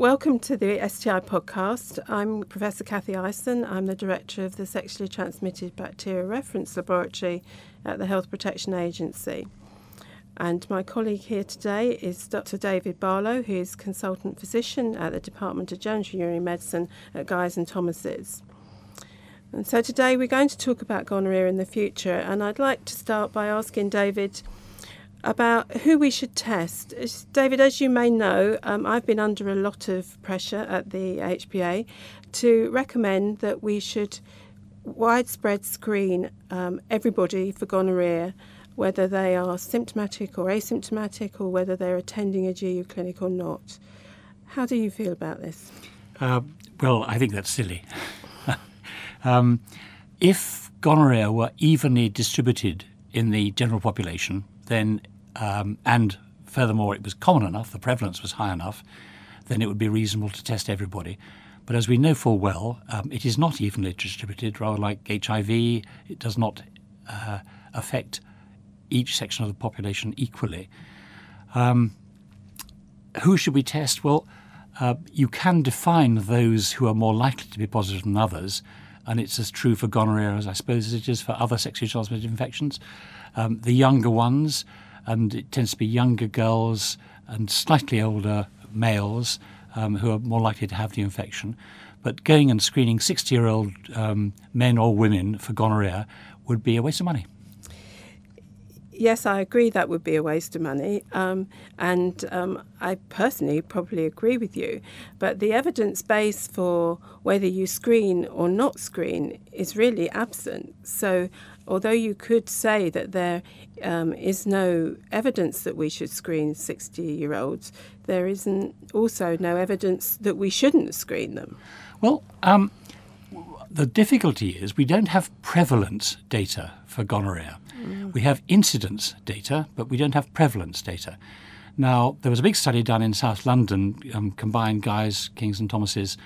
Welcome to the STI podcast. I'm Professor Cathy Ison. I'm the director of the Sexually Transmitted Bacteria Reference Laboratory at the Health Protection Agency. And my colleague here today is Dr. David Barlow, who is consultant physician at the Department of Genitourinary Medicine at Guy's and Thomas's. And so today we're going to talk about gonorrhea in the future, and I'd like to start by asking David about who we should test. David, as you may know, um, I've been under a lot of pressure at the HPA to recommend that we should widespread screen um, everybody for gonorrhea, whether they are symptomatic or asymptomatic, or whether they're attending a GU clinic or not. How do you feel about this? Uh, well, I think that's silly. um, if gonorrhea were evenly distributed in the general population, then um, and furthermore it was common enough, the prevalence was high enough, then it would be reasonable to test everybody. But as we know full well, um, it is not evenly distributed. Rather like HIV, it does not uh, affect each section of the population equally. Um, who should we test? Well, uh, you can define those who are more likely to be positive than others, and it's as true for gonorrhea as I suppose as it is for other sexually transmitted infections. Um, the younger ones, and it tends to be younger girls and slightly older males um, who are more likely to have the infection. But going and screening 60 year old um, men or women for gonorrhea would be a waste of money. Yes, I agree that would be a waste of money. Um, and um, I personally probably agree with you. But the evidence base for whether you screen or not screen is really absent. So although you could say that there um, is no evidence that we should screen 60 year olds, there isn't also no evidence that we shouldn't screen them. Well, um, the difficulty is we don't have prevalence data for gonorrhea. Mm. We have incidence data, but we don't have prevalence data. Now, there was a big study done in South London, um, combined Guy's, King's, and Thomas's,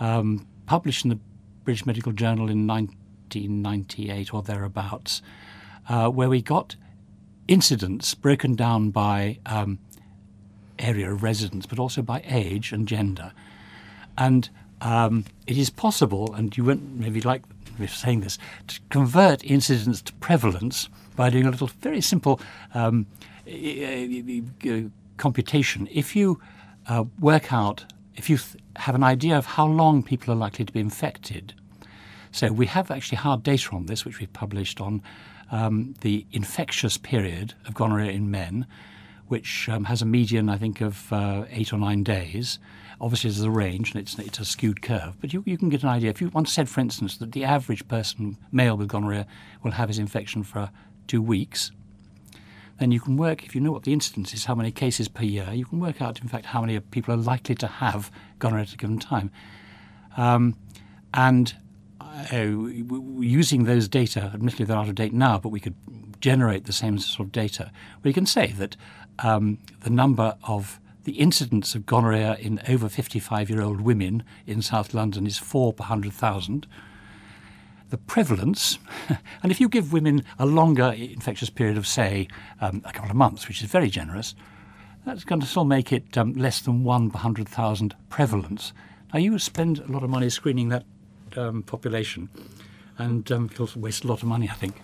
um, published in the British Medical Journal in 19. 1998 or thereabouts, uh, where we got incidents broken down by um, area of residence, but also by age and gender. And um, it is possible, and you won't maybe like me saying this, to convert incidence to prevalence by doing a little very simple um, computation. If you uh, work out, if you th- have an idea of how long people are likely to be infected, so we have actually hard data on this, which we've published on um, the infectious period of gonorrhea in men, which um, has a median, I think, of uh, eight or nine days. Obviously, there's a range, and it's, it's a skewed curve, but you, you can get an idea. If you once said, for instance, that the average person, male with gonorrhea, will have his infection for two weeks, then you can work, if you know what the incidence is, how many cases per year, you can work out, in fact, how many people are likely to have gonorrhea at a given time. Um, and using those data, admittedly they're out of date now, but we could generate the same sort of data. We can say that um, the number of the incidence of gonorrhea in over 55 year old women in South London is 4 per 100,000. The prevalence, and if you give women a longer infectious period of, say, um, a couple of months, which is very generous, that's going to still make it um, less than 1 per 100,000 prevalence. Now, you spend a lot of money screening that um, population, and um, it also wastes a lot of money, I think.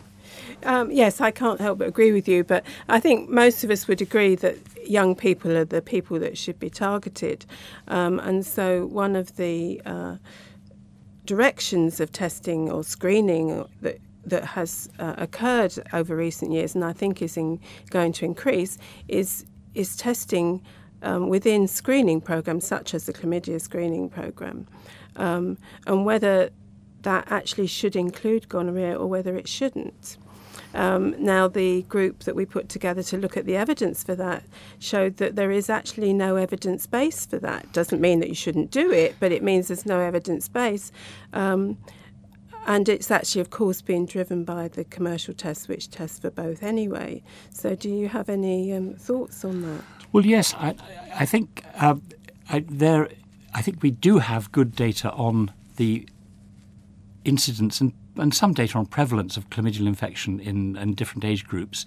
Um, yes, I can't help but agree with you, but I think most of us would agree that young people are the people that should be targeted. Um, and so, one of the uh, directions of testing or screening that that has uh, occurred over recent years, and I think is in, going to increase, is is testing um, within screening programs such as the chlamydia screening program um, and whether that actually should include gonorrhea or whether it shouldn't. Um, now, the group that we put together to look at the evidence for that showed that there is actually no evidence base for that. Doesn't mean that you shouldn't do it, but it means there's no evidence base. Um, and it's actually, of course, being driven by the commercial tests, which test for both anyway. So, do you have any um, thoughts on that? Well, yes, I, I think uh, I, there I think we do have good data on the incidence and, and some data on prevalence of chlamydial infection in, in different age groups.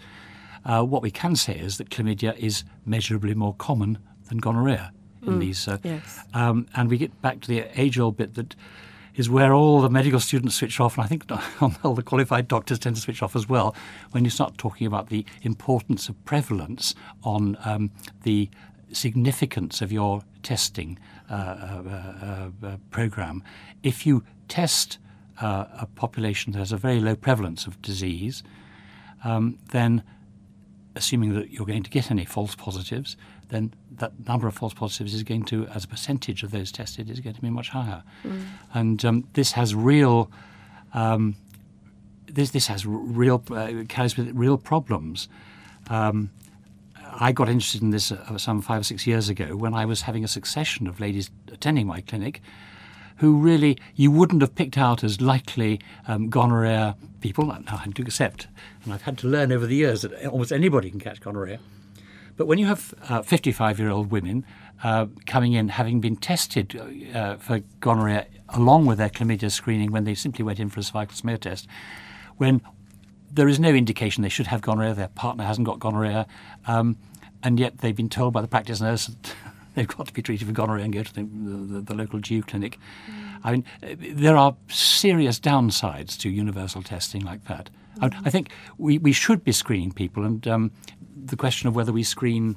Uh, what we can say is that chlamydia is measurably more common than gonorrhea in these. Uh, yes. um, and we get back to the age-old bit that is where all the medical students switch off, and I think all the qualified doctors tend to switch off as well when you start talking about the importance of prevalence on um, the significance of your testing program. If you test uh, a population that has a very low prevalence of disease, um, then assuming that you're going to get any false positives, then that number of false positives is going to, as a percentage of those tested, is going to be much higher. Mm. And um, this has real, um, this this has real uh, carries with it real problems. Um, I got interested in this uh, some five or six years ago when I was having a succession of ladies attending my clinic who really you wouldn't have picked out as likely um, gonorrhea people. Now I to accept, and I've had to learn over the years that almost anybody can catch gonorrhea. But when you have 55 uh, year old women uh, coming in having been tested uh, for gonorrhea along with their chlamydia screening when they simply went in for a cervical smear test, when there is no indication they should have gonorrhea, their partner hasn't got gonorrhea, um, and yet they've been told by the practice nurse that they've got to be treated for gonorrhea and go to the, the, the local GU clinic. Mm. I mean, there are serious downsides to universal testing like that. Mm. I, I, think we, we should be screening people, and um, the question of whether we screen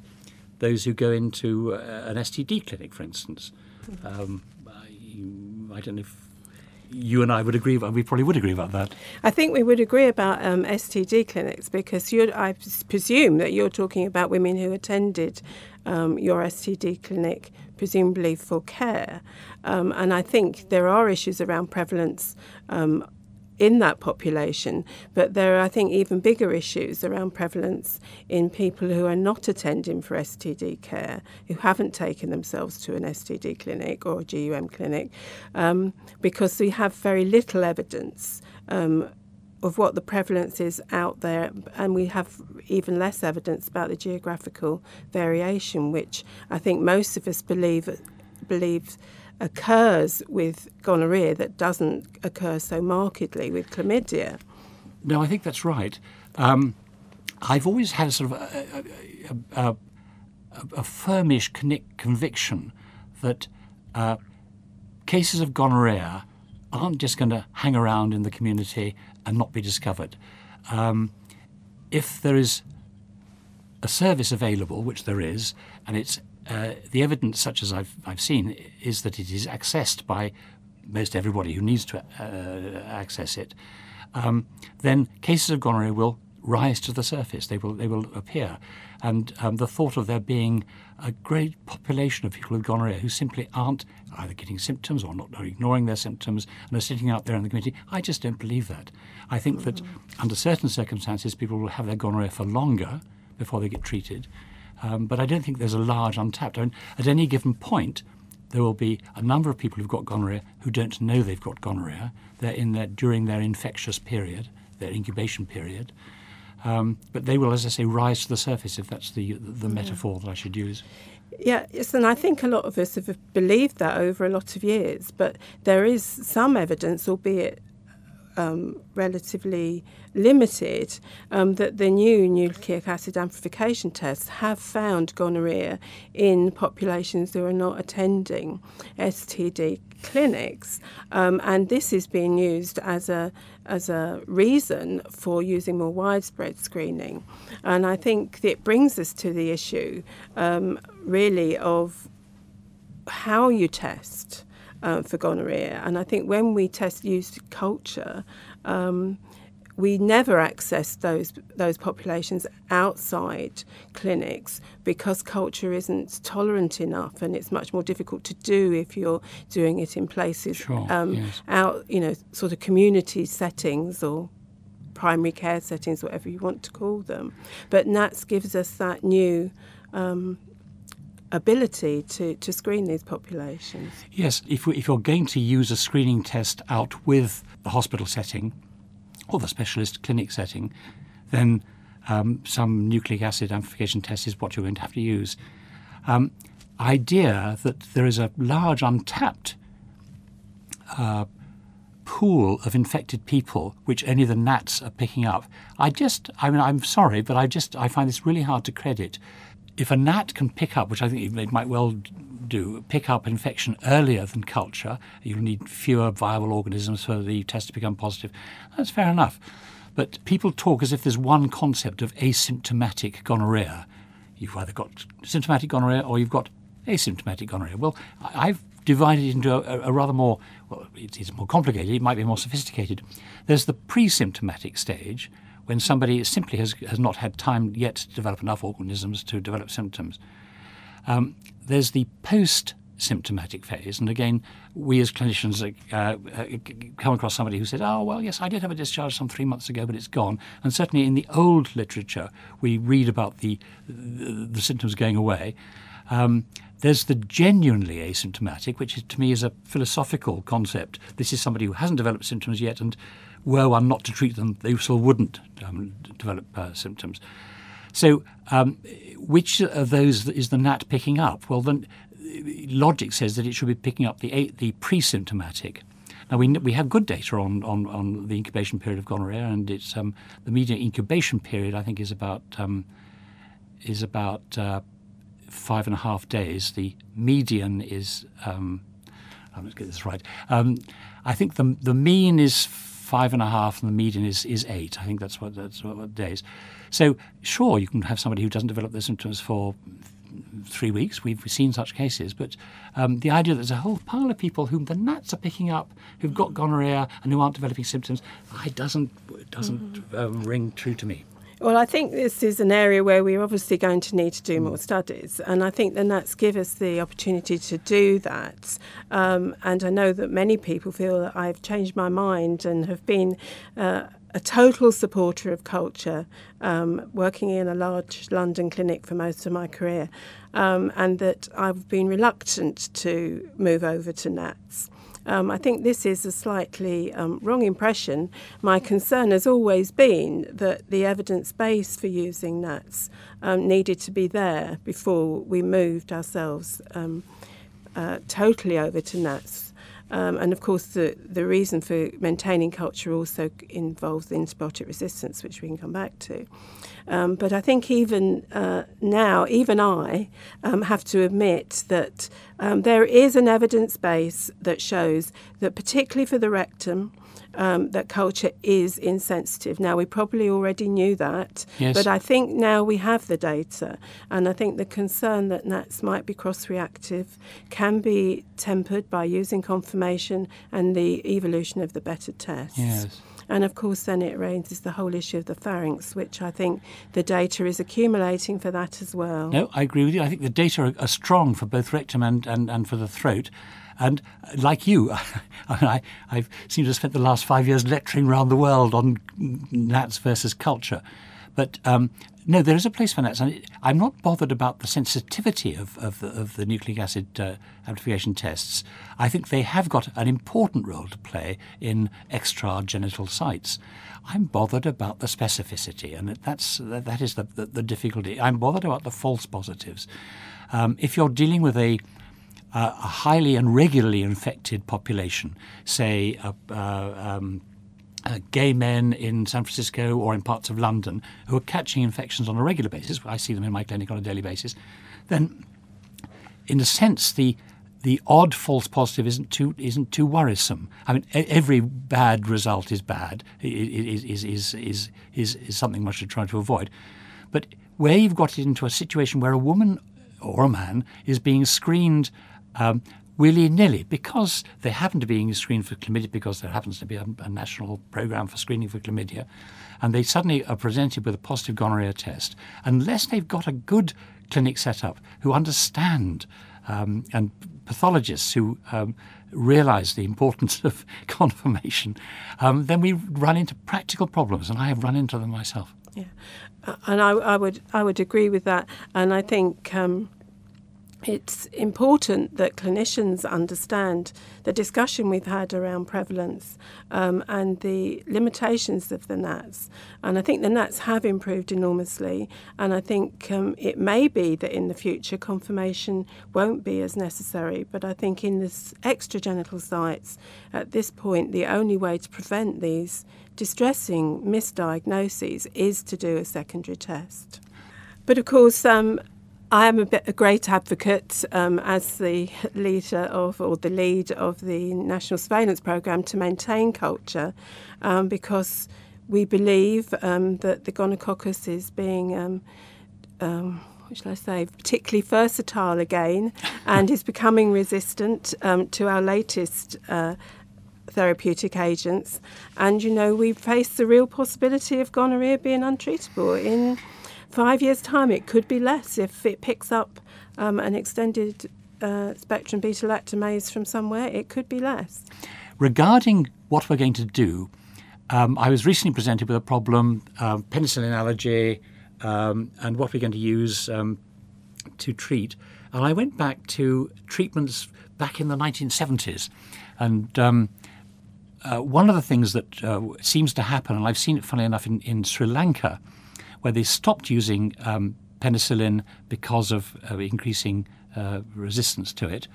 those who go into uh, an STD clinic, for instance. Mm. Um, I, I don't know if you and I would agree. We probably would agree about that. I think we would agree about um, STD clinics because I presume that you're talking about women who attended um, your STD clinic, presumably for care. Um, and I think there are issues around prevalence um, in that population, but there are, I think, even bigger issues around prevalence in people who are not attending for STD care, who haven't taken themselves to an STD clinic or a GUM clinic, um, because we have very little evidence um, of what the prevalence is out there, and we have even less evidence about the geographical variation, which I think most of us believe believe occurs with gonorrhea that doesn't occur so markedly with chlamydia. No, I think that's right. Um, I've always had sort of a, a, a, a firmish conviction that uh, cases of gonorrhea aren't just going to hang around in the community and not be discovered. Um, if there is a service available, which there is, and it's uh, the evidence, such as I've, I've seen, is that it is accessed by most everybody who needs to uh, access it. Um, then cases of gonorrhea will rise to the surface. They will they will appear, and um, the thought of there being a great population of people with gonorrhea who simply aren't either getting symptoms or not or ignoring their symptoms and are sitting out there in the community. I just don't believe that. I think that under certain circumstances, people will have their gonorrhea for longer before they get treated. Um, but I don't think there's a large untapped. I mean, at any given point, there will be a number of people who've got gonorrhea who don't know they've got gonorrhea. They're in their, during their infectious period, their incubation period. Um, but they will, as I say, rise to the surface if that's the, the, the metaphor that I should use. Yeah, yes, and I think a lot of us have believed that over a lot of years, but there is some evidence, albeit um, relatively limited, um, that the new nucleic acid amplification tests have found gonorrhea in populations who are not attending STD clinics, um, and this is being used as a as a reason for using more widespread screening. And I think it brings us to the issue, um, really, of how you test uh, for gonorrhea. And I think when we test used culture, um, we never access those those populations outside clinics because culture isn't tolerant enough, and it's much more difficult to do if you're doing it in places sure, um, yes. out, you know, sort of community settings or primary care settings, whatever you want to call them. But NATS gives us that new um, ability to, to screen these populations. Yes, if, we, if you're going to use a screening test out with the hospital setting or the specialist clinic setting, then um, some nucleic acid amplification test is what you're going to have to use. Um, idea that there is a large untapped uh, pool of infected people which only the NATs are picking up. I just, I mean, I'm sorry, but I just, I find this really hard to credit if a NAT can pick up, which I think it might well do, pick up infection earlier than culture, you'll need fewer viable organisms for the test to become positive. That's fair enough. But people talk as if there's one concept of asymptomatic gonorrhea. You've either got symptomatic gonorrhea or you've got asymptomatic gonorrhea. Well, I've divided it into a, a rather more, well, it's more complicated, it might be more sophisticated. There's the pre symptomatic stage, when somebody simply has, has not had time yet to develop enough organisms to develop symptoms. Um, there's the post symptomatic phase. And again, we as clinicians uh, uh, come across somebody who said, Oh, well, yes, I did have a discharge some three months ago, but it's gone. And certainly in the old literature, we read about the, the, the symptoms going away. Um, there's the genuinely asymptomatic, which is, to me is a philosophical concept. This is somebody who hasn't developed symptoms yet, and were one not to treat them, they still wouldn't um, develop uh, symptoms. So, um, which of those is the NAT picking up? Well, then logic says that it should be picking up the the pre-symptomatic. Now we we have good data on, on, on the incubation period of gonorrhea, and it's um, the median incubation period I think is about um, is about uh, five and a half days. The median is um, going to get this right. Um, I think the the mean is five and a half, and the median is, is eight. I think that's what that's what, what days. So sure, you can have somebody who doesn't develop their symptoms for three weeks. We've seen such cases, but um, the idea that there's a whole pile of people whom the NATs are picking up, who've got gonorrhea and who aren't developing symptoms, it doesn't doesn't mm-hmm. um, ring true to me. Well, I think this is an area where we're obviously going to need to do more studies, and I think the NATs give us the opportunity to do that. Um, and I know that many people feel that I've changed my mind and have been. Uh, a total supporter of culture, um, working in a large London clinic for most of my career, um, and that I've been reluctant to move over to NATs. Um, I think this is a slightly um, wrong impression. My concern has always been that the evidence base for using NATs um, needed to be there before we moved ourselves um, uh, totally over to NATs. Um, and of course, the, the reason for maintaining culture also involves the antibiotic resistance, which we can come back to. Um, but I think even uh, now, even I um, have to admit that um, there is an evidence base that shows that, particularly for the rectum, um, that culture is insensitive. Now, we probably already knew that, yes. but I think now we have the data, and I think the concern that NATs might be cross reactive can be tempered by using confirmation and the evolution of the better tests. Yes. And of course, then it raises the whole issue of the pharynx, which I think the data is accumulating for that as well. No, I agree with you. I think the data are, strong for both rectum and, and, and for the throat. And uh, like you, I, I seem to have spent the last five years lecturing around the world on NATs versus culture. But um, no, there is a place for. And I'm not bothered about the sensitivity of, of, the, of the nucleic acid uh, amplification tests. I think they have got an important role to play in extragenital sites. I'm bothered about the specificity, and that's, that is the, the, the difficulty. I'm bothered about the false positives. Um, if you're dealing with a uh, a highly and regularly infected population, say uh, um, uh, gay men in San Francisco or in parts of London who are catching infections on a regular basis, I see them in my clinic on a daily basis, then in a sense the the odd false positive isn't too isn't too worrisome. I mean, every bad result is bad is is is is is, is something much to try to avoid. But where you've got it into a situation where a woman or a man is being screened um, willy nilly because they happen to be screened for chlamydia because there happens to be a, a, national program for screening for chlamydia, and they suddenly are presented with a positive gonorrhea test. Unless they've got a good clinic set up who understand um, and pathologists who um, realize the importance of confirmation, um, then we run into practical problems, and I have run into them myself. Yeah, and I, I would I would agree with that, and I think um, it's important that clinicians understand the discussion we've had around prevalence um, and the limitations of the NATs. And I think the NATs have improved enormously. And I think um, it may be that in the future confirmation won't be as necessary. But I think in this extragenital sites, at this point, the only way to prevent these distressing misdiagnoses is to do a secondary test. But of course, um, I am a, bit, a great advocate um, as the leader of, or the lead of the National Surveillance Programme to maintain culture um, because we believe um, that the gonococcus is being, um, um, what shall I say, particularly versatile again and is becoming resistant um, to our latest. Uh, therapeutic agents, and you know, we face the real possibility of gonorrhea being untreatable in five years' time, it could be less if it picks up um, an extended uh, spectrum beta lactamase from somewhere. It could be less. Regarding what we're going to do, um, I was recently presented with a problem, uh, penicillin allergy, um, and what we're going to use um, to treat. And I went back to treatments back in the 1970s. And um, uh, one of the things that uh, seems to happen, and I've seen it, funnily enough, in, in Sri Lanka, where they stopped using um, penicillin because of uh, increasing uh, resistance to it.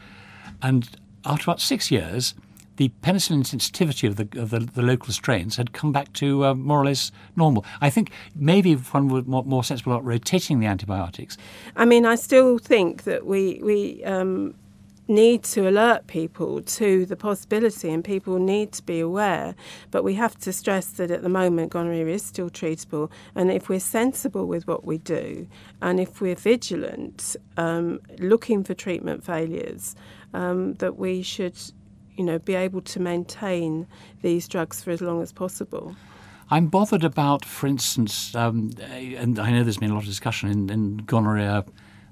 And after about six years, the penicillin sensitivity of the, of the, the local strains had come back to uh, more or less normal. I think maybe if one would more, more sensible about rotating the antibiotics. I mean, I still think that we we um, need to alert people to the possibility and people need to be aware. But we have to stress that at the moment gonorrhea is still treatable. And if we're sensible with what we do and if we're vigilant, um, looking for treatment failures, um, that we should you know, be able to maintain these drugs for as long as possible. I'm bothered about, for instance, um, and I know there's been a lot of discussion in, in gonorrhea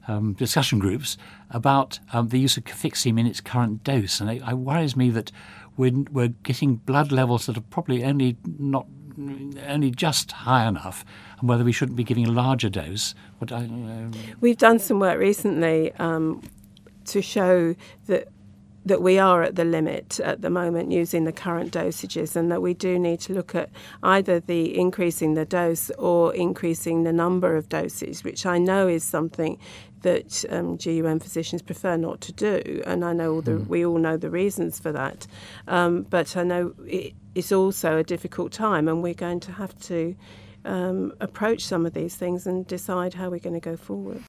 um, discussion groups about um, the use of cefixime in its current dose, and it, it worries me that we're, we're getting blood levels that are probably only not only just high enough, and whether we shouldn't be giving a larger dose. I, uh, We've done some work recently um, to show that that we are at the limit at the moment using the current dosages and that we do need to look at either the increasing the dose or increasing the number of doses, which I know is something that um, GUM physicians prefer not to do, and I know all the, mm. we all know the reasons for that. Um, but I know it, it's also a difficult time, and we're going to have to um, approach some of these things and decide how we're going to go forward.